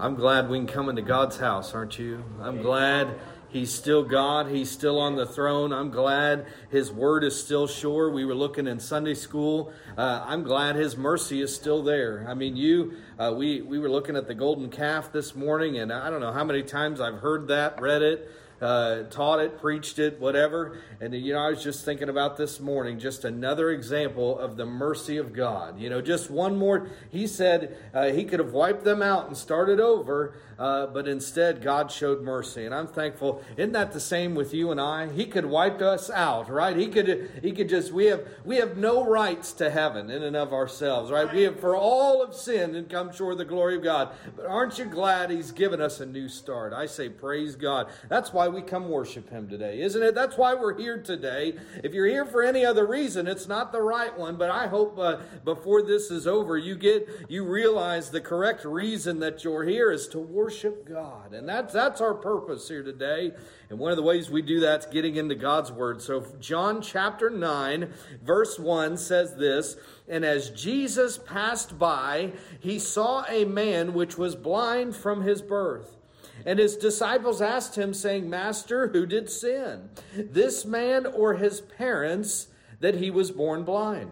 I'm glad we can come into God's house, aren't you? I'm glad He's still God. He's still on the throne. I'm glad His word is still sure. We were looking in Sunday school. Uh, I'm glad His mercy is still there. I mean, you, uh, we, we were looking at the golden calf this morning, and I don't know how many times I've heard that, read it uh, taught it, preached it, whatever. And, you know, I was just thinking about this morning, just another example of the mercy of God. You know, just one more. He said uh, he could have wiped them out and started over, uh, but instead God showed mercy. And I'm thankful. Isn't that the same with you and I? He could wipe us out, right? He could, he could just, we have, we have no rights to heaven in and of ourselves, right? We have, for all of sin and come short of the glory of God. But aren't you glad he's given us a new start? I say, praise God. That's why we come worship Him today, isn't it? That's why we're here today. If you're here for any other reason, it's not the right one. But I hope uh, before this is over, you get you realize the correct reason that you're here is to worship God, and that's that's our purpose here today. And one of the ways we do that is getting into God's Word. So John chapter nine, verse one says this. And as Jesus passed by, he saw a man which was blind from his birth. And his disciples asked him, saying, Master, who did sin, this man or his parents, that he was born blind?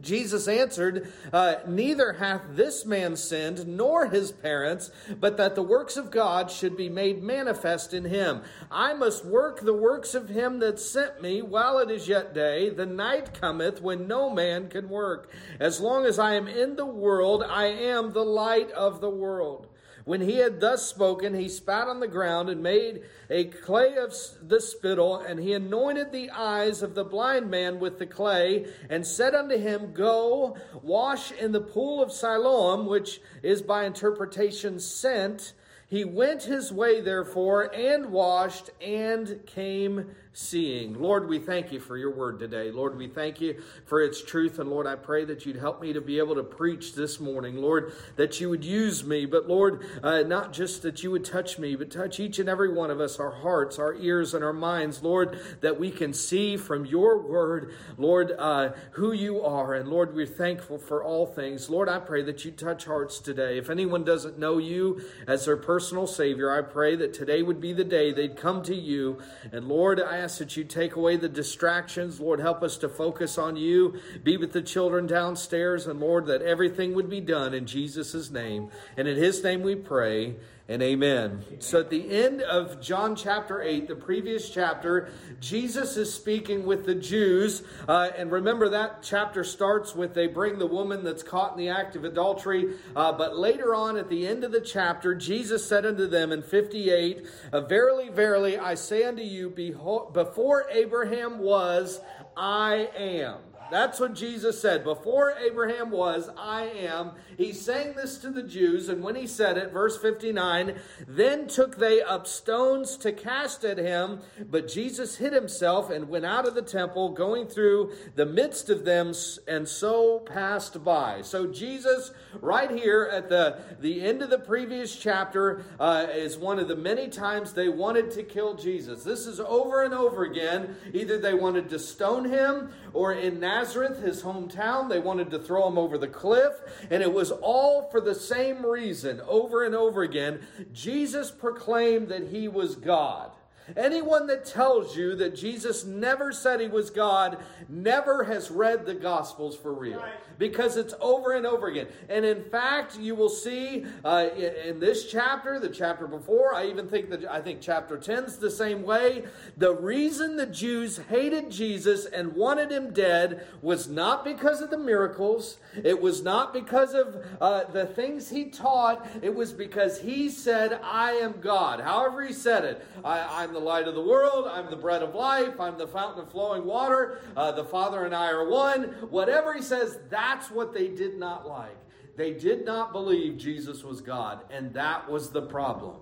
Jesus answered, uh, Neither hath this man sinned, nor his parents, but that the works of God should be made manifest in him. I must work the works of him that sent me while it is yet day. The night cometh when no man can work. As long as I am in the world, I am the light of the world. When he had thus spoken, he spat on the ground and made a clay of the spittle, and he anointed the eyes of the blind man with the clay, and said unto him, Go, wash in the pool of Siloam, which is by interpretation sent. He went his way, therefore, and washed, and came seeing. Lord, we thank you for your word today. Lord, we thank you for its truth. And Lord, I pray that you'd help me to be able to preach this morning. Lord, that you would use me, but Lord, uh, not just that you would touch me, but touch each and every one of us, our hearts, our ears, and our minds, Lord, that we can see from your word, Lord, uh, who you are. And Lord, we're thankful for all things. Lord, I pray that you touch hearts today. If anyone doesn't know you as their personal Savior, I pray that today would be the day they'd come to you. And Lord, I ask that you take away the distractions. Lord, help us to focus on you. Be with the children downstairs. And Lord, that everything would be done in Jesus' name. And in his name we pray and amen. So at the end of John chapter 8, the previous chapter, Jesus is speaking with the Jews. Uh, and remember that chapter starts with they bring the woman that's caught in the act of adultery. Uh, but later on at the end of the chapter, Jesus said unto them in 58, uh, Verily, verily, I say unto you, behold, before Abraham was, I am. That's what Jesus said. Before Abraham was, I am. He's saying this to the Jews, and when he said it, verse 59, then took they up stones to cast at him, but Jesus hid himself and went out of the temple, going through the midst of them, and so passed by. So Jesus, right here at the, the end of the previous chapter, uh, is one of the many times they wanted to kill Jesus. This is over and over again. Either they wanted to stone him, or in Nazareth, his hometown. They wanted to throw him over the cliff, and it was all for the same reason over and over again. Jesus proclaimed that he was God. Anyone that tells you that Jesus never said he was God never has read the Gospels for real. Because it's over and over again. And in fact, you will see uh, in, this chapter, the chapter before, I even think that I think chapter 10 is the same way. The reason the Jews hated Jesus and wanted him dead was not because of the miracles, it was not because of uh, the things he taught, it was because he said, I am God. However, he said it. I, I'm the the light of the world. I'm the bread of life. I'm the fountain of flowing water. Uh, the Father and I are one. Whatever he says, that's what they did not like. They did not believe Jesus was God, and that was the problem.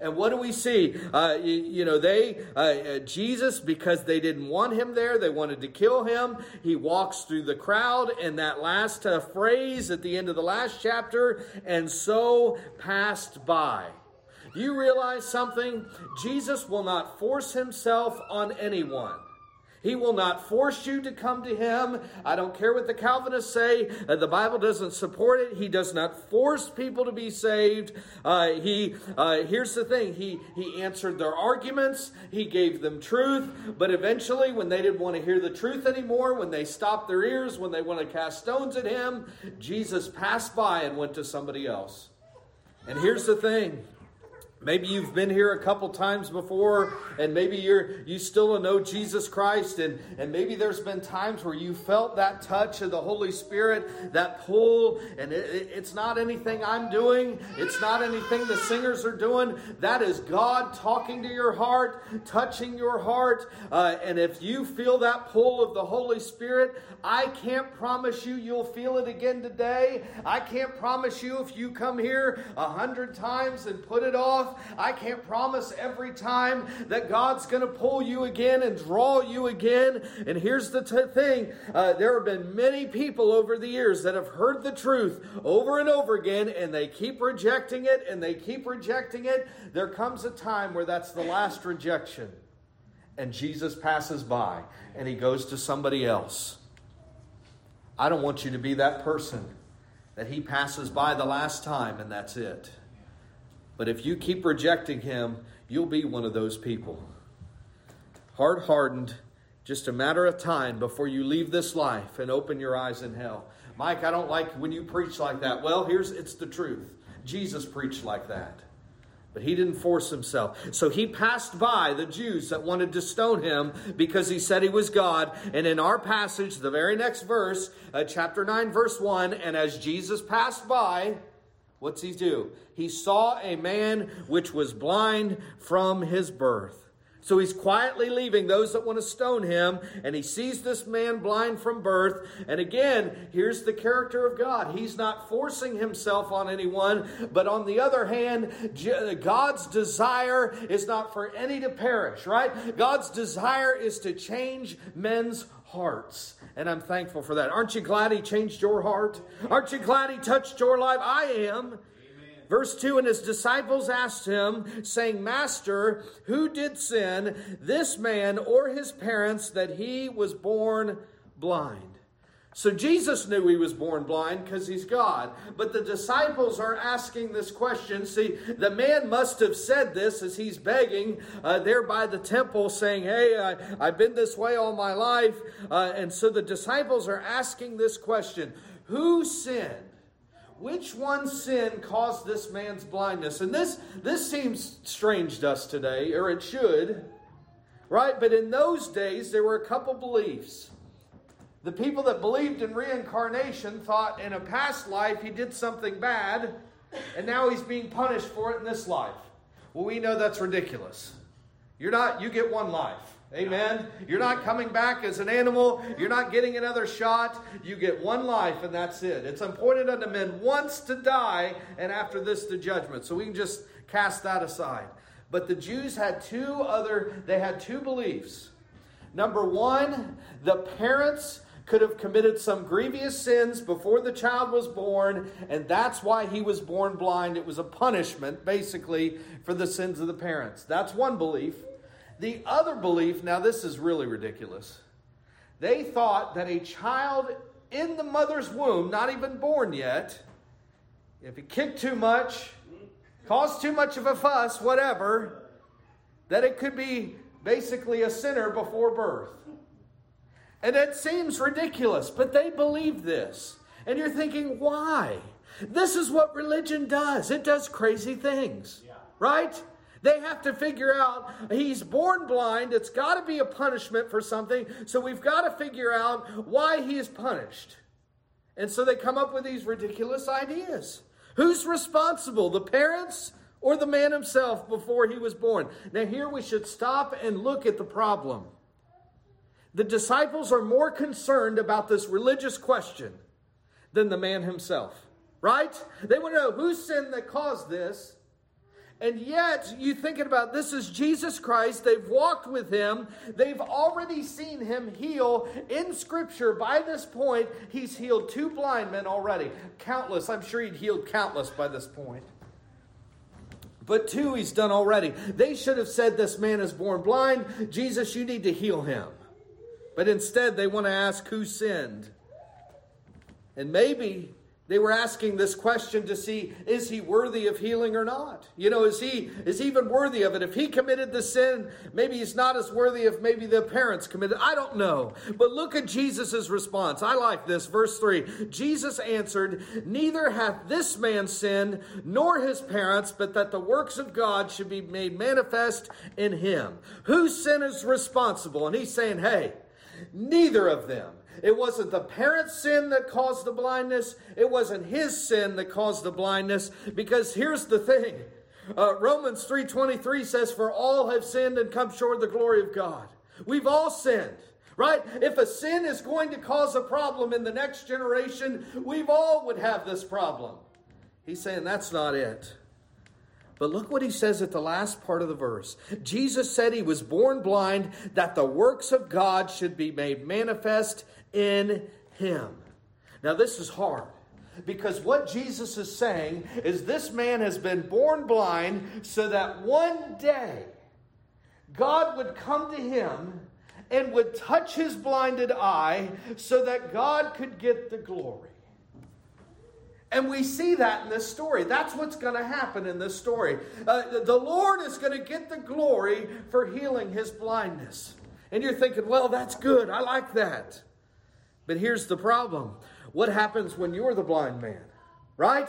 And what do we see? Uh, you, you, know, they, uh, uh, Jesus, because they didn't want him there, they wanted to kill him. He walks through the crowd, and that last uh, phrase at the end of the last chapter, and so passed by. You realize something? Jesus will not force himself on anyone. He will not force you to come to Him. I don't care what the Calvinists say. Uh, the Bible doesn't support it. He does not force people to be saved. Uh, he uh, here's the thing. He he answered their arguments. He gave them truth. But eventually, when they didn't want to hear the truth anymore, when they stopped their ears, when they want to cast stones at Him, Jesus passed by and went to somebody else. And here's the thing Maybe you've been here a couple times before, and maybe you're you still know Jesus Christ, and, and maybe there's been times where you felt that touch of the Holy Spirit, that pull, and it, it's not anything I'm doing, it's not anything the singers are doing. That is God talking to your heart, touching your heart. Uh, and if you feel that pull of the Holy Spirit, I can't promise you you'll feel it again today. I can't promise you if you come here a hundred times and put it off I can't promise every time that God's going to pull you again and draw you again. And here's the t- thing uh, there have been many people over the years that have heard the truth over and over again, and they keep rejecting it and they keep rejecting it. There comes a time where that's the last rejection. And Jesus passes by and he goes to somebody else. I don't want you to be that person that he passes by the last time and that's it. But if you keep rejecting him, you'll be one of those people. Hard hardened, just a matter of time before you leave this life and open your eyes in hell. Mike, I don't like when you preach like that. Well, here's it's the truth. Jesus preached like that. But he didn't force himself. So he passed by the Jews that wanted to stone him because he said he was God. And in our passage, the very next verse, uh, chapter 9, verse 1, and as Jesus passed by, What's he do? He saw a man which was blind from his birth. So he's quietly leaving those that want to stone him, and he sees this man blind from birth. And again, here's the character of God. He's not forcing himself on anyone, but on the other hand, God's desire is not for any to perish, right? God's desire is to change men's hearts. And I'm thankful for that. Aren't you glad He changed your heart? Aren't you glad He touched your life? I am. Amen. Verse 2 And his disciples asked him, saying, Master, who did sin, this man or his parents, that he was born blind? So Jesus knew he was born blind because he's God. But the disciples are asking this question. See, the man must have said this as he's begging uh, there by the temple, saying, Hey, I, have been this way all my life. Uh, and so the disciples are asking this question Who sinned? Which one sin caused this man's blindness? And this, this seems strange to us today, or it should, right? But in those days, there were a couple beliefs. The people that believed in reincarnation thought in a past life he did something bad, and now he's being punished for it in this life. Well, we know that's ridiculous. You're not, you get one life. Amen. You're not coming back as an animal. You're not getting another shot. You get one life, and that's it. It's appointed unto men once to die, and after this, the judgment. So we can just cast that aside. But the Jews had two other, they had two beliefs. Number one, the parents could have committed some grievous sins before the child was born, and that's why he was born blind. It was a punishment, basically, for the sins of the parents. That's one belief. The other belief, now this is really ridiculous. They thought that a child in the mother's womb, not even born yet, if he kicked too much, caused too much of a fuss, whatever, that it could be basically a sinner before birth. And it seems ridiculous, but they believe this. And you're thinking, why? This is what religion does. It does crazy things, yeah. right? They have to figure out he's born blind. It's got to be a punishment for something. So we've got to figure out why he is punished. And so they come up with these ridiculous ideas. Who's responsible, the parents or the man himself before he was born? Now, here we should stop and look at the problem. The disciples are more concerned about this religious question than the man himself, right? They want to know who sinned that caused this. And yet, you thinking about this is Jesus Christ. They've walked with him. They've already seen him heal in Scripture. By this point, he's healed two blind men already. Countless. I'm sure he'd healed countless by this point. But two he's done already. They should have said, This man is born blind. Jesus, you need to heal him. But instead, they want to ask who sinned. And maybe they were asking this question to see is he worthy of healing or not? You know, is he is he even worthy of it? If he committed the sin, maybe he's not as worthy if maybe the parents committed. I don't know. But look at Jesus' response. I like this. Verse 3. Jesus answered, Neither hath this man sinned, nor his parents, but that the works of God should be made manifest in him. Whose sin is responsible? And he's saying, Hey, neither of them. It wasn't the parent's sin that caused the blindness. It wasn't his sin that caused the blindness. Because here's the thing. Uh, Romans 3.23 says, For all have sinned and come short of the glory of God. We've all sinned. Right? If a sin is going to cause a problem in the next generation, we've all would have this problem. He's saying that's not it. But look what he says at the last part of the verse. Jesus said he was born blind that the works of God should be made manifest in him. Now, this is hard because what Jesus is saying is this man has been born blind so that one day God would come to him and would touch his blinded eye so that God could get the glory. And we see that in this story. That's what's going to happen in this story. Uh, the Lord is going to get the glory for healing his blindness. And you're thinking, well, that's good. I like that. But here's the problem what happens when you're the blind man? Right?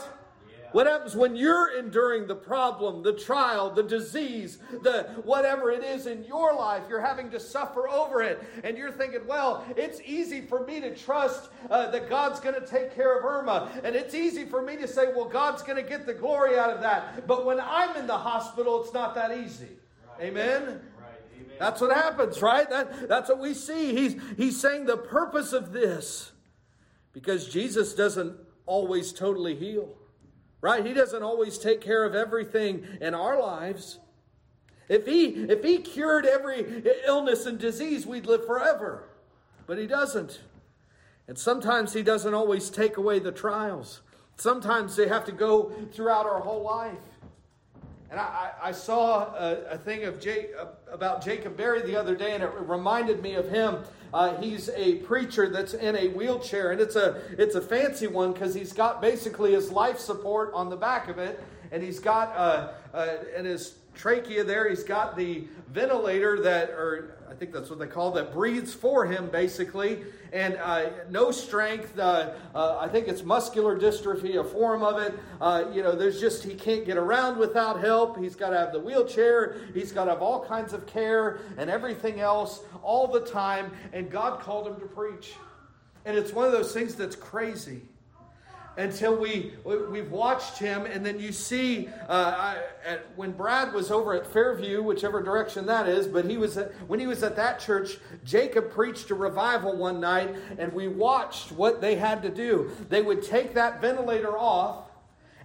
What happens when you're enduring the problem, the trial, the disease, the whatever it is in your life? You're having to suffer over it, and you're thinking, "Well, it's easy for me to trust uh, that God's going to take care of Irma, and it's easy for me to say, well, God's going to get the glory out of that." But when I'm in the hospital, it's not that easy. Right. Amen. That's what happens, right? That, that's what we see. He's, he's saying the purpose of this, because Jesus doesn't always totally heal, right? He doesn't always take care of everything in our lives. If he, if he cured every illness and disease, we'd live forever. But he doesn't. And sometimes he doesn't always take away the trials. Sometimes they have to go throughout our whole life. And I, I saw a, a thing of Jake, about Jacob Berry the other day, and it reminded me of him. Uh, he's a preacher that's in a wheelchair, and it's a it's a fancy one because he's got basically his life support on the back of it, and he's got uh, uh, in his trachea there, he's got the ventilator that, or I think that's what they call that, breathes for him basically, and uh, no strength. Uh, uh, I think it's muscular dystrophy, a form of it. Uh, you know, there's just, he can't get around without help. He's got to have the wheelchair, he's got to have all kinds of care and everything else all the time. And God called him to preach. And it's one of those things that's crazy until we we've watched him and then you see uh, at, when brad was over at fairview whichever direction that is but he was at, when he was at that church jacob preached a revival one night and we watched what they had to do. They would take that ventilator off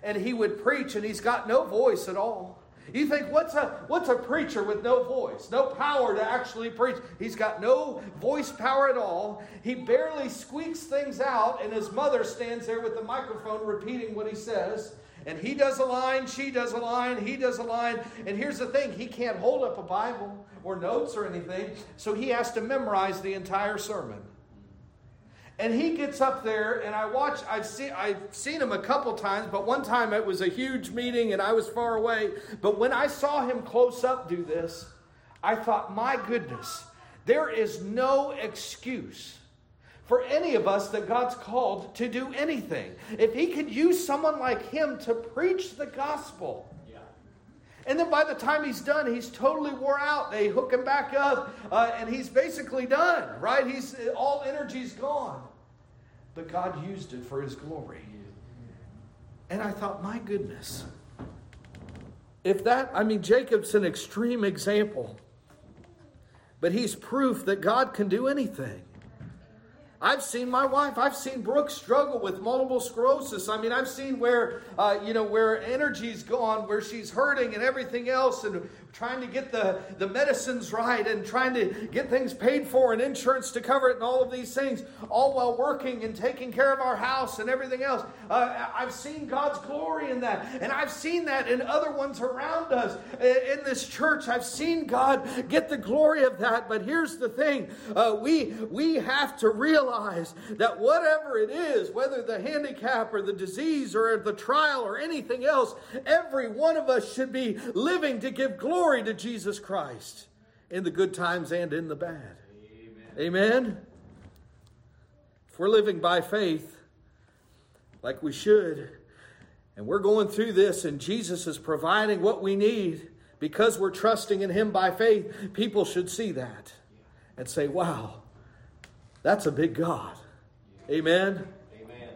and he would preach and he's got no voice at all you think, what's a, what's a preacher with no voice, no power to actually preach? He's got no voice power at all. He barely squeaks things out, and his mother stands there with the microphone repeating what he says. And he does a line, she does a line, he does a line. And here's the thing he can't hold up a Bible or notes or anything, so he has to memorize the entire sermon. And he gets up there, and I watch. I've seen I've seen him a couple times, but one time it was a huge meeting, and I was far away. But when I saw him close up do this, I thought, my goodness, there is no excuse for any of us that God's called to do anything. If He could use someone like him to preach the gospel. And then by the time he's done, he's totally wore out. They hook him back up, uh, and he's basically done, right? He's all energy's gone but God used it for His glory. And I thought, my goodness, if that, I mean, Jacob's an extreme example, but he's proof that God can do anything. I've seen my wife, I've seen Brooke struggle with multiple sclerosis. I mean, I've seen where, uh, you know, where energy's gone, where she's hurting and everything else, and trying to get the, the medicines right and trying to get things paid for and insurance to cover it and all of these things, all while working and taking care of our house and everything else. Uh, I've seen God's glory in that. And I've seen that in other ones around us. In this church, I've seen God get the glory of that. But here's the thing uh, we, we have to realize that whatever it is, whether the handicap or the disease or the trial or anything else, every one of us should be living to give glory glory to Jesus Christ in the good times and in the bad. Amen. Amen. If we're living by faith like we should, and we're going through this, and Jesus is providing what we need because we're trusting in Him by faith, people should see that and say, wow, that's a big God. Amen. Amen.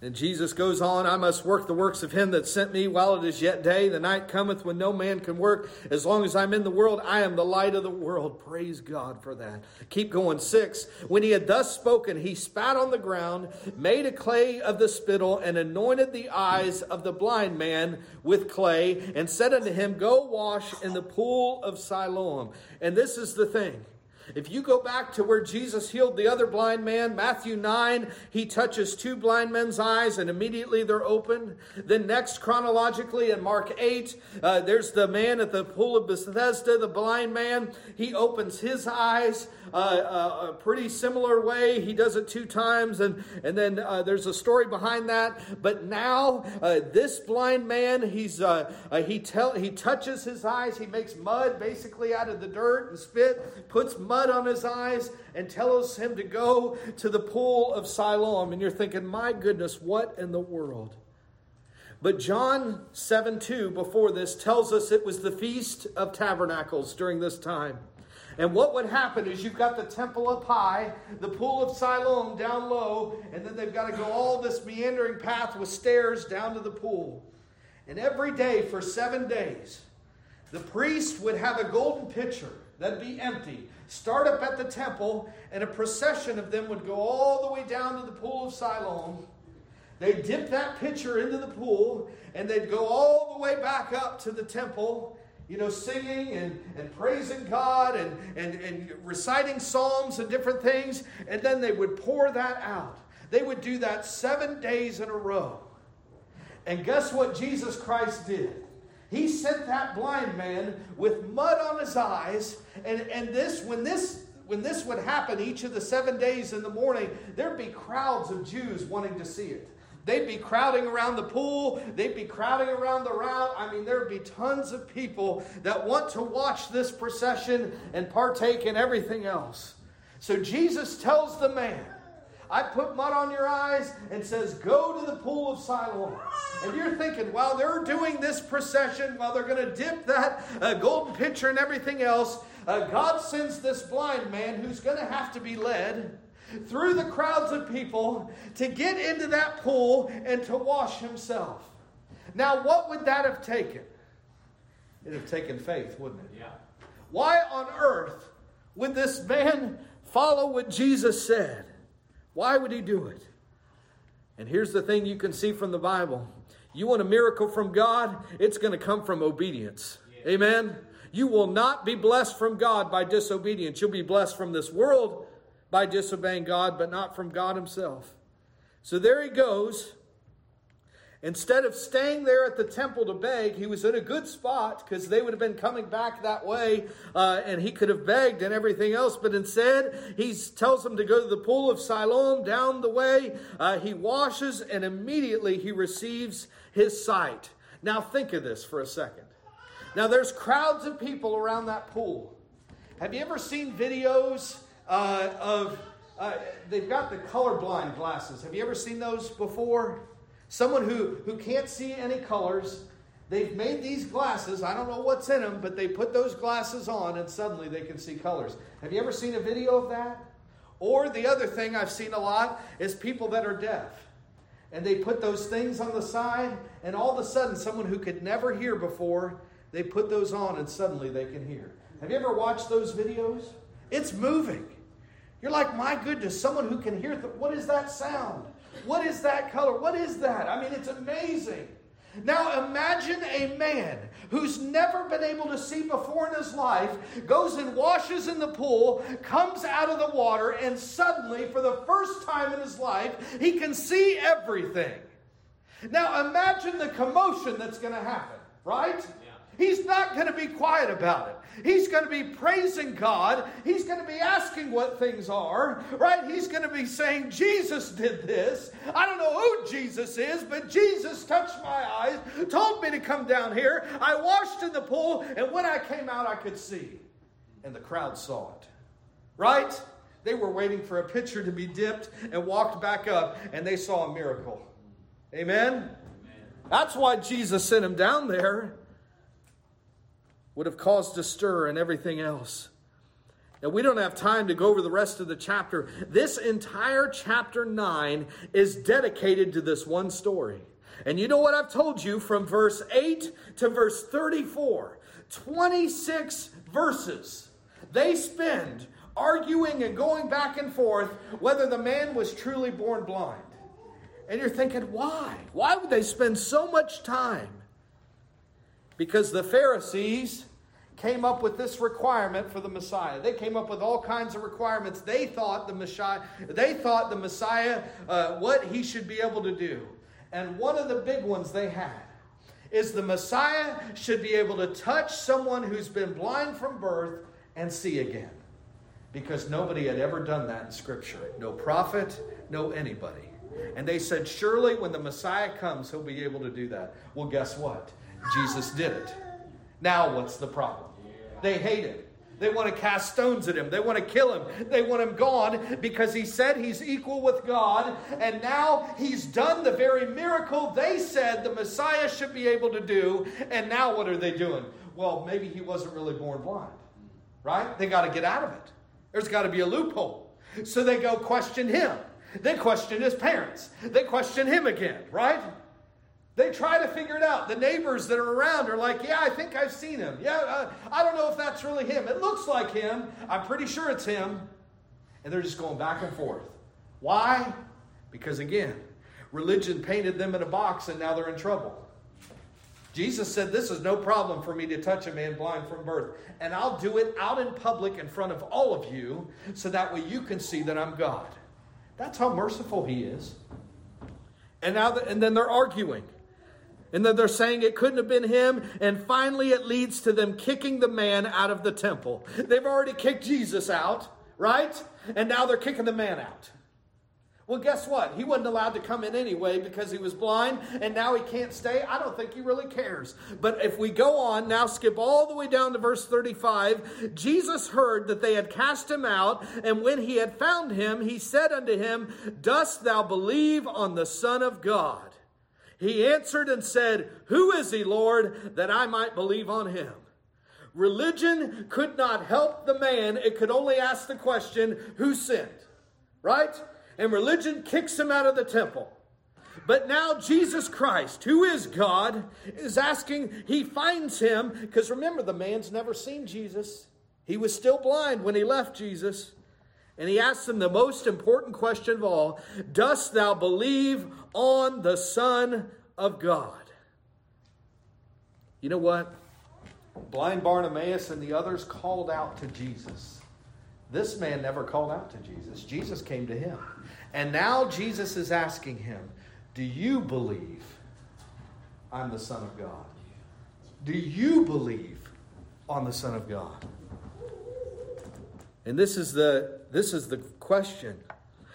And Jesus goes on, I must work the works of him that sent me while it is yet day. The night cometh when no man can work. As long as I'm in the world, I am the light of the world. Praise God for that. Keep going. Six. When he had thus spoken, he spat on the ground, made a clay of the spittle, and anointed the eyes of the blind man with clay, and said unto him, Go wash in the pool of Siloam. And this is the thing. If you go back to where Jesus healed the other blind man, Matthew 9, he touches two blind men's eyes and immediately they're open. Then, next, chronologically, in Mark 8, uh, there's the man at the pool of Bethesda, the blind man. He opens his eyes uh, uh, a pretty similar way. He does it two times, and, and then uh, there's a story behind that. But now, uh, this blind man, he's, he, tell, he touches his eyes. He makes mud basically out of the dirt and spit, puts mud on his eyes, and tells him to go to the pool of Siloam. And you're thinking, my goodness, what in the world? But John 7 2, before this, tells us it was the Feast of Tabernacles during this time. And what would happen is you've got the temple up high, the pool of Siloam down low, and then they've got to go all this meandering path with stairs down to the pool. And every day for seven days, the priest would have a golden pitcher that'd be empty, start up at the temple, and a procession of them would go all the way down to the pool of Siloam. They'd dip that pitcher into the pool, and they'd go all the way back up to the temple you know, singing and, and praising God and, and, and reciting psalms and different things, and then they would pour that out. They would do that seven days in a row. And guess what Jesus Christ did? He sent that blind man with mud on his eyes, and, and this, when this when this would happen each of the seven days in the morning, there'd be crowds of Jews wanting to see it. They'd be crowding around the pool. They'd be crowding around the route. I mean, there'd be tons of people that want to watch this procession and partake in everything else. So Jesus tells the man, I put mud on your eyes and says, Go to the pool of Siloam. And you're thinking, while they're doing this procession, while they're going to dip that uh, golden pitcher and everything else, uh, God sends this blind man who's going to have to be led through the crowds of people to get into that pool and to wash himself. Now, what would that have taken? It'd have taken faith, wouldn't it? Yeah. Why on earth would this man follow what Jesus said? Why would he do it? And here's the thing you can see from the Bible you want a miracle from God, it's going to come from obedience. Yeah. Amen? You will not be blessed from God by disobedience. You'll be blessed from this world by disobeying God, but not from God Himself. So there he goes. Instead of staying there at the temple to beg, he was in a good spot because they would have been coming back that way uh, and he could have begged and everything else. But instead, he tells them to go to the pool of Siloam down the way. Uh, he washes and immediately he receives his sight. Now, think of this for a second. Now, there's crowds of people around that pool. Have you ever seen videos uh, of, uh, they've got the colorblind glasses. Have you ever seen those before? Someone who, who can't see any colors. They've made these glasses. I don't know what's in them, but they put those glasses on and suddenly they can see colors. Have you ever seen a video of that? Or the other thing I've seen a lot is people that are deaf. And they put those things on the side, and all of a sudden, someone who could never hear before, they put those on and suddenly they can hear. Have you ever watched those videos? It's moving. You're like, my goodness, someone who can hear. Th- what is that sound? What is that color? What is that? I mean, it's amazing. Now imagine a man who's never been able to see before in his life goes and washes in the pool, comes out of the water, and suddenly, for the first time in his life, he can see everything. Now imagine the commotion that's going to happen, right? He's not going to be quiet about it. He's going to be praising God. He's going to be asking what things are, right? He's going to be saying, Jesus did this. I don't know who Jesus is, but Jesus touched my eyes, told me to come down here. I washed in the pool, and when I came out, I could see. And the crowd saw it, right? They were waiting for a pitcher to be dipped and walked back up, and they saw a miracle. Amen? Amen. That's why Jesus sent him down there would have caused a stir and everything else. Now, we don't have time to go over the rest of the chapter. This entire chapter 9 is dedicated to this one story. And you know what I've told you from verse 8 to verse 34 26 verses. They spend arguing and going back and forth whether the man was truly born blind. And you're thinking, why? Why would they spend so much time? Because the Pharisees came up with this requirement for the Messiah. They came up with all kinds of requirements. They thought the Messiah, they thought the Messiah, uh, what he should be able to do. And one of the big ones they had is the Messiah should be able to touch someone who's been blind from birth and see again. Because nobody had ever done that in Scripture. No prophet, no anybody. And they said, surely when the Messiah comes, he'll be able to do that. Well, guess what? Jesus did it. Now, what's the problem? They hate him. They want to cast stones at him. They want to kill him. They want him gone because he said he's equal with God. And now he's done the very miracle they said the Messiah should be able to do. And now what are they doing? Well, maybe he wasn't really born blind, right? They got to get out of it. There's got to be a loophole. So they go question him. They question his parents. They question him again, right? They try to figure it out. The neighbors that are around are like, Yeah, I think I've seen him. Yeah, uh, I don't know if that's really him. It looks like him. I'm pretty sure it's him. And they're just going back and forth. Why? Because again, religion painted them in a box and now they're in trouble. Jesus said, This is no problem for me to touch a man blind from birth. And I'll do it out in public in front of all of you so that way you can see that I'm God. That's how merciful He is. And now, the, and then they're arguing. And then they're saying it couldn't have been him. And finally, it leads to them kicking the man out of the temple. They've already kicked Jesus out, right? And now they're kicking the man out. Well, guess what? He wasn't allowed to come in anyway because he was blind, and now he can't stay. I don't think he really cares. But if we go on, now skip all the way down to verse 35, Jesus heard that they had cast him out, and when he had found him, he said unto him, Dost thou believe on the Son of God? He answered and said, Who is he, Lord, that I might believe on him? Religion could not help the man, it could only ask the question, Who sinned? Right? And religion kicks him out of the temple. But now Jesus Christ, who is God, is asking, he finds him, because remember, the man's never seen Jesus. He was still blind when he left Jesus. And he asks him the most important question of all Dost thou believe on the Son of God? You know what? Blind Bartimaeus and the others called out to Jesus. This man never called out to Jesus. Jesus came to him. And now Jesus is asking him, Do you believe I'm the Son of God? Do you believe on the Son of God? And this is the this is the question.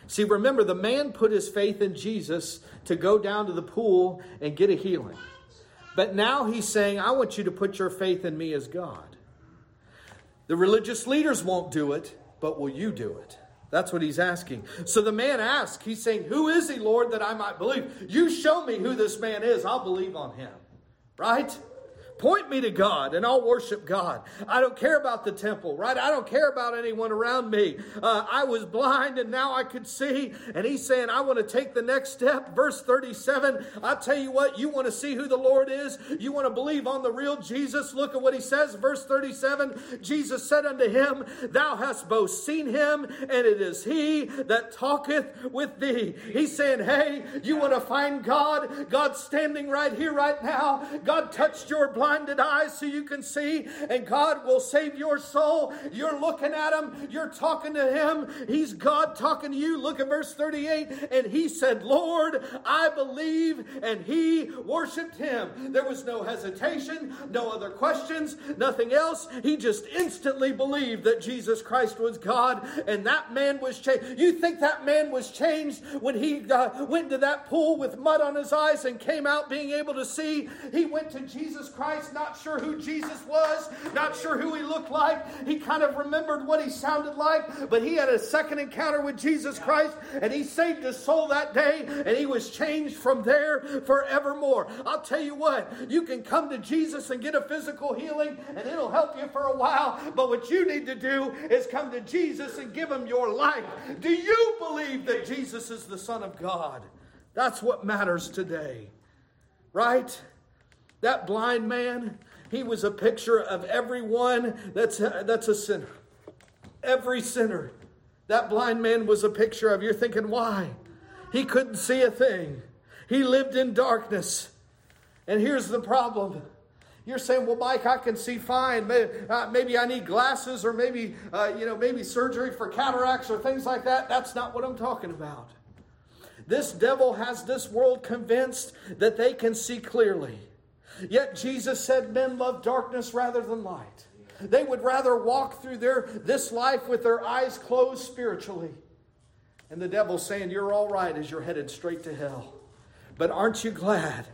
See, remember the man put his faith in Jesus to go down to the pool and get a healing. But now he's saying, I want you to put your faith in me as God. The religious leaders won't do it, but will you do it? That's what he's asking. So the man asks, he's saying, Who is he, Lord, that I might believe? You show me who this man is, I'll believe on him. Right? Point me to God and I'll worship God. I don't care about the temple, right? I don't care about anyone around me. Uh, I was blind and now I could see. And he's saying, I want to take the next step. Verse 37 I tell you what, you want to see who the Lord is? You want to believe on the real Jesus? Look at what he says. Verse 37 Jesus said unto him, Thou hast both seen him, and it is he that talketh with thee. He's saying, Hey, you want to find God? God's standing right here, right now. God touched your blind blinded eyes so you can see, and God will save your soul. You're looking at Him, you're talking to Him. He's God talking to you. Look at verse 38. And he said, Lord, I believe, and he worshiped Him. There was no hesitation, no other questions, nothing else. He just instantly believed that Jesus Christ was God, and that man was changed. You think that man was changed when he uh, went to that pool with mud on his eyes and came out being able to see? He went to Jesus Christ Christ, not sure who Jesus was, not sure who he looked like. He kind of remembered what he sounded like, but he had a second encounter with Jesus Christ and he saved his soul that day and he was changed from there forevermore. I'll tell you what, you can come to Jesus and get a physical healing and it'll help you for a while, but what you need to do is come to Jesus and give him your life. Do you believe that Jesus is the Son of God? That's what matters today, right? That blind man, he was a picture of everyone that's a, that's a sinner. Every sinner. That blind man was a picture of. You're thinking, why? He couldn't see a thing. He lived in darkness. And here's the problem. You're saying, well, Mike, I can see fine. Maybe, uh, maybe I need glasses or maybe, uh, you know, maybe surgery for cataracts or things like that. That's not what I'm talking about. This devil has this world convinced that they can see clearly. Yet Jesus said men love darkness rather than light. They would rather walk through their this life with their eyes closed spiritually. And the devil's saying, You're all right as you're headed straight to hell. But aren't you glad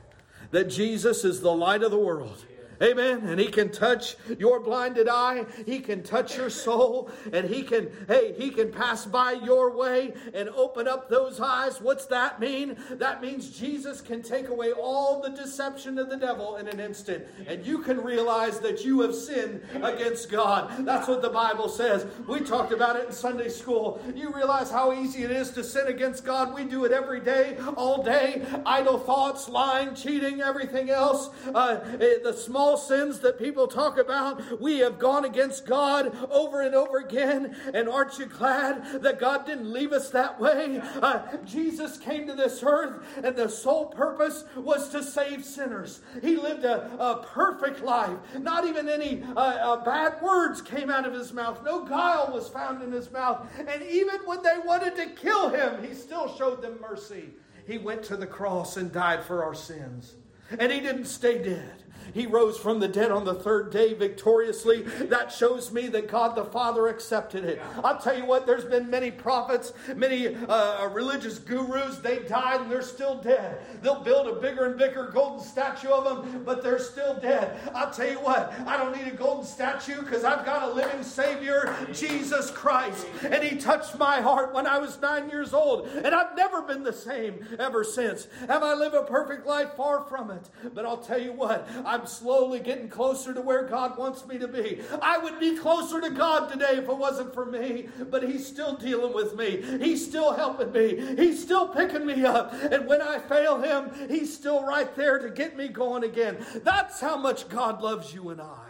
that Jesus is the light of the world? Amen. And he can touch your blinded eye. He can touch your soul. And he can, hey, he can pass by your way and open up those eyes. What's that mean? That means Jesus can take away all the deception of the devil in an instant. And you can realize that you have sinned against God. That's what the Bible says. We talked about it in Sunday school. You realize how easy it is to sin against God. We do it every day, all day. Idle thoughts, lying, cheating, everything else. Uh, eh, the small sins that people talk about, we have gone against God over and over again. And aren't you glad that God didn't leave us that way? Uh, Jesus came to this earth, and the sole purpose was to save sinners. He lived a, a perfect life. Not even any uh, uh, bad words came out of his mouth, no guile was found in his mouth. And even when they wanted to kill him, he still showed them mercy. He went to the cross and died for our sins. And he didn't stay dead. He rose from the dead on the third day victoriously. That shows me that God the Father accepted it. I'll tell you what, there's been many prophets, many uh, religious gurus. They died and they're still dead. They'll build a bigger and bigger golden statue of them, but they're still dead. I'll tell you what, I don't need a golden statue because I've got a living Savior, Jesus Christ. And He touched my heart when I was nine years old. And I've never been the same ever since. Have I lived a perfect life? Far from it. But I'll tell you what, I I'm slowly getting closer to where God wants me to be. I would be closer to God today if it wasn't for me, but He's still dealing with me. He's still helping me. He's still picking me up. And when I fail Him, He's still right there to get me going again. That's how much God loves you and I.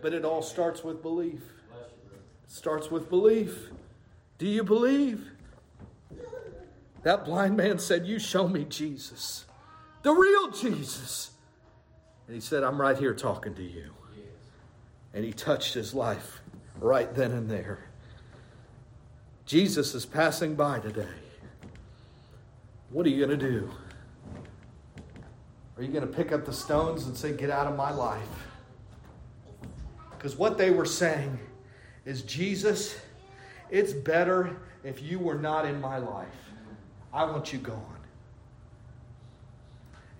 But it all starts with belief. It starts with belief. Do you believe? That blind man said, You show me Jesus, the real Jesus. And he said, I'm right here talking to you. And he touched his life right then and there. Jesus is passing by today. What are you going to do? Are you going to pick up the stones and say, Get out of my life? Because what they were saying is, Jesus, it's better if you were not in my life. I want you gone.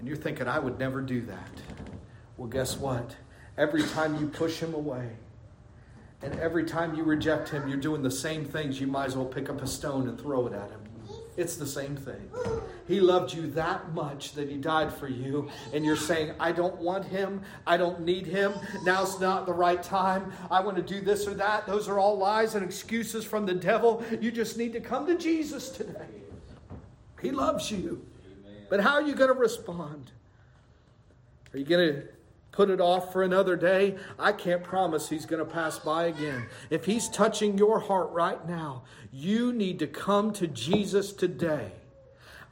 And you're thinking, I would never do that. Well, guess what? Every time you push him away, and every time you reject him, you're doing the same things. You might as well pick up a stone and throw it at him. It's the same thing. He loved you that much that He died for you. And you're saying, I don't want Him. I don't need Him. Now's not the right time. I want to do this or that. Those are all lies and excuses from the devil. You just need to come to Jesus today. He loves you. But how are you going to respond? Are you going to put it off for another day? I can't promise he's going to pass by again. If he's touching your heart right now, you need to come to Jesus today.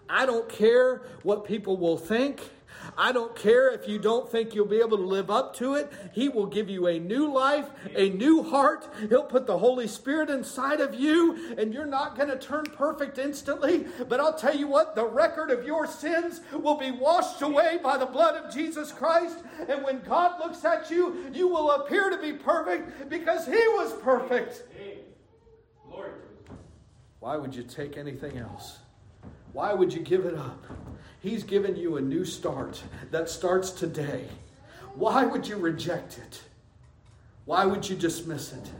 I don't care what people will think. I don't care if you don't think you'll be able to live up to it. He will give you a new life, a new heart. He'll put the Holy Spirit inside of you, and you're not going to turn perfect instantly. But I'll tell you what, the record of your sins will be washed away by the blood of Jesus Christ. And when God looks at you, you will appear to be perfect because He was perfect. Why would you take anything else? Why would you give it up? He's given you a new start that starts today. Why would you reject it? Why would you dismiss it?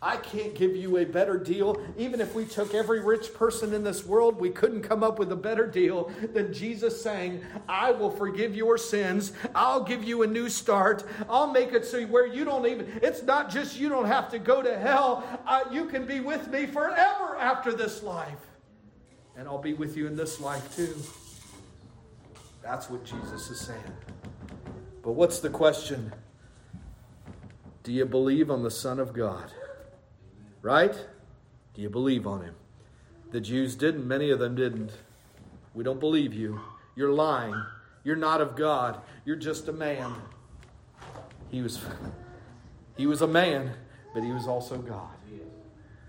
I can't give you a better deal. Even if we took every rich person in this world, we couldn't come up with a better deal than Jesus saying, I will forgive your sins. I'll give you a new start. I'll make it so where you don't even, it's not just you don't have to go to hell. Uh, you can be with me forever after this life. And I'll be with you in this life too. That's what Jesus is saying. But what's the question? Do you believe on the Son of God? Right? Do you believe on him? The Jews didn't, many of them didn't. We don't believe you. You're lying. You're not of God. You're just a man. He was he was a man, but he was also God.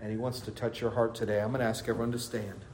And he wants to touch your heart today. I'm going to ask everyone to stand.